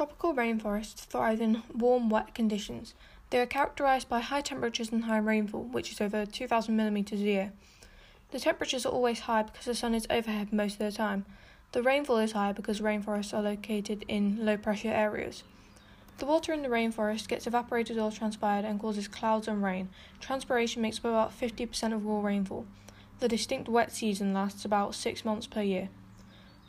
Tropical rainforests thrive in warm, wet conditions. They are characterized by high temperatures and high rainfall, which is over 2,000 millimeters a year. The temperatures are always high because the sun is overhead most of the time. The rainfall is high because rainforests are located in low pressure areas. The water in the rainforest gets evaporated or transpired and causes clouds and rain. Transpiration makes up about 50% of all rainfall. The distinct wet season lasts about six months per year.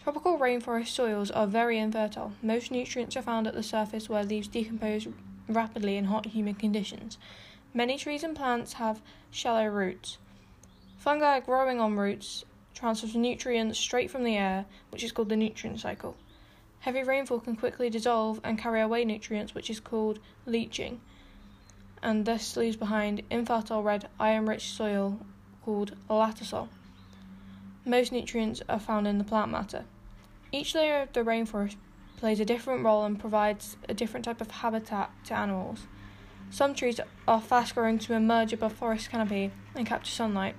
Tropical rainforest soils are very infertile. Most nutrients are found at the surface where leaves decompose rapidly in hot, humid conditions. Many trees and plants have shallow roots. Fungi growing on roots transfer nutrients straight from the air, which is called the nutrient cycle. Heavy rainfall can quickly dissolve and carry away nutrients, which is called leaching, and this leaves behind infertile red, iron rich soil called latosol. Most nutrients are found in the plant matter. Each layer of the rainforest plays a different role and provides a different type of habitat to animals. Some trees are fast growing to emerge above forest canopy and capture sunlight.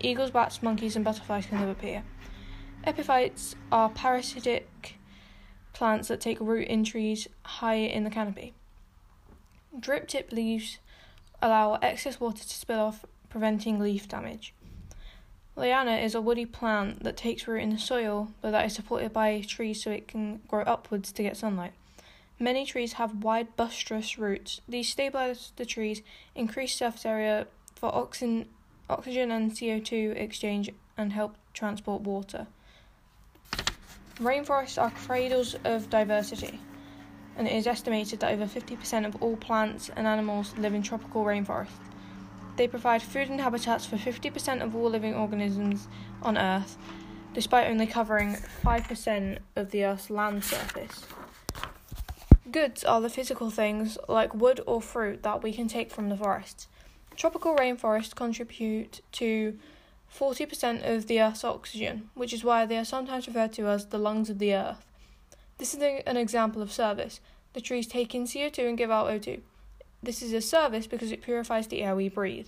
Eagles, bats, monkeys, and butterflies can live up here. Epiphytes are parasitic plants that take root in trees high in the canopy. Drip tip leaves allow excess water to spill off, preventing leaf damage. Liana is a woody plant that takes root in the soil, but that is supported by trees so it can grow upwards to get sunlight. Many trees have wide buttress roots. These stabilize the trees, increase surface area for oxygen, oxygen and CO2 exchange, and help transport water. Rainforests are cradles of diversity, and it is estimated that over 50% of all plants and animals live in tropical rainforests. They provide food and habitats for 50% of all living organisms on Earth, despite only covering 5% of the Earth's land surface. Goods are the physical things, like wood or fruit, that we can take from the forest. Tropical rainforests contribute to 40% of the Earth's oxygen, which is why they are sometimes referred to as the lungs of the Earth. This is an example of service. The trees take in CO2 and give out O2. This is a service because it purifies the air we breathe.